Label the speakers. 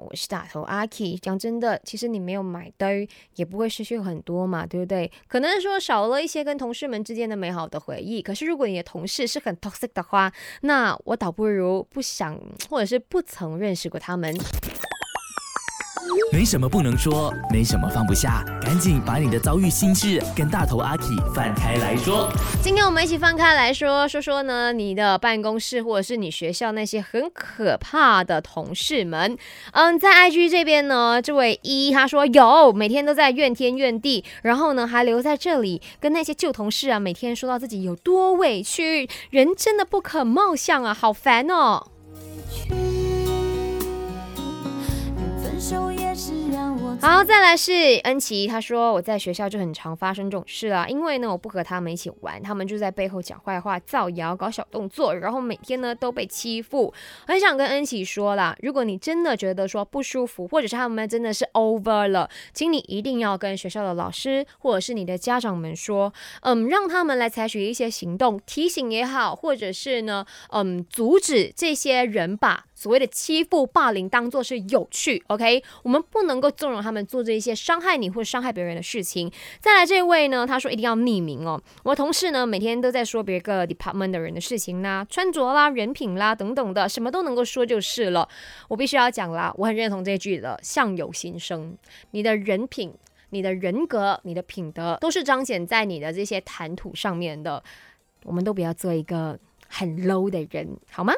Speaker 1: 我是大头阿 K。讲真的，其实你没有买堆，也不会失去很多嘛，对不对？可能说少了一些跟同事们之间的美好的回忆。可是如果你的同事是很 toxic 的话，那我倒不如不想，或者是不曾认识过他们。
Speaker 2: 没什么不能说，没什么放不下，赶紧把你的遭遇心事跟大头阿 K 放开来说。
Speaker 1: 今天我们一起放开来说说说呢，你的办公室或者是你学校那些很可怕的同事们。嗯，在 IG 这边呢，这位一他说有，每天都在怨天怨地，然后呢还留在这里跟那些旧同事啊，每天说到自己有多委屈，人真的不可貌相啊，好烦哦。好，再来是恩琪，他说我在学校就很常发生这种事啊，因为呢我不和他们一起玩，他们就在背后讲坏话、造谣、搞小动作，然后每天呢都被欺负。很想跟恩琪说啦，如果你真的觉得说不舒服，或者是他们真的是 over 了，请你一定要跟学校的老师或者是你的家长们说，嗯，让他们来采取一些行动，提醒也好，或者是呢，嗯，阻止这些人吧所谓的欺负、霸凌当做是有趣。OK，我们不能够纵容他们做这一些伤害你或伤害别人的事情。再来这位呢，他说一定要匿名哦。我同事呢每天都在说别个 department 的人的事情啦、穿着啦、人品啦等等的，什么都能够说就是了。我必须要讲啦，我很认同这句的，相由心生。你的人品、你的人格、你的品德，都是彰显在你的这些谈吐上面的。我们都不要做一个很 low 的人，好吗？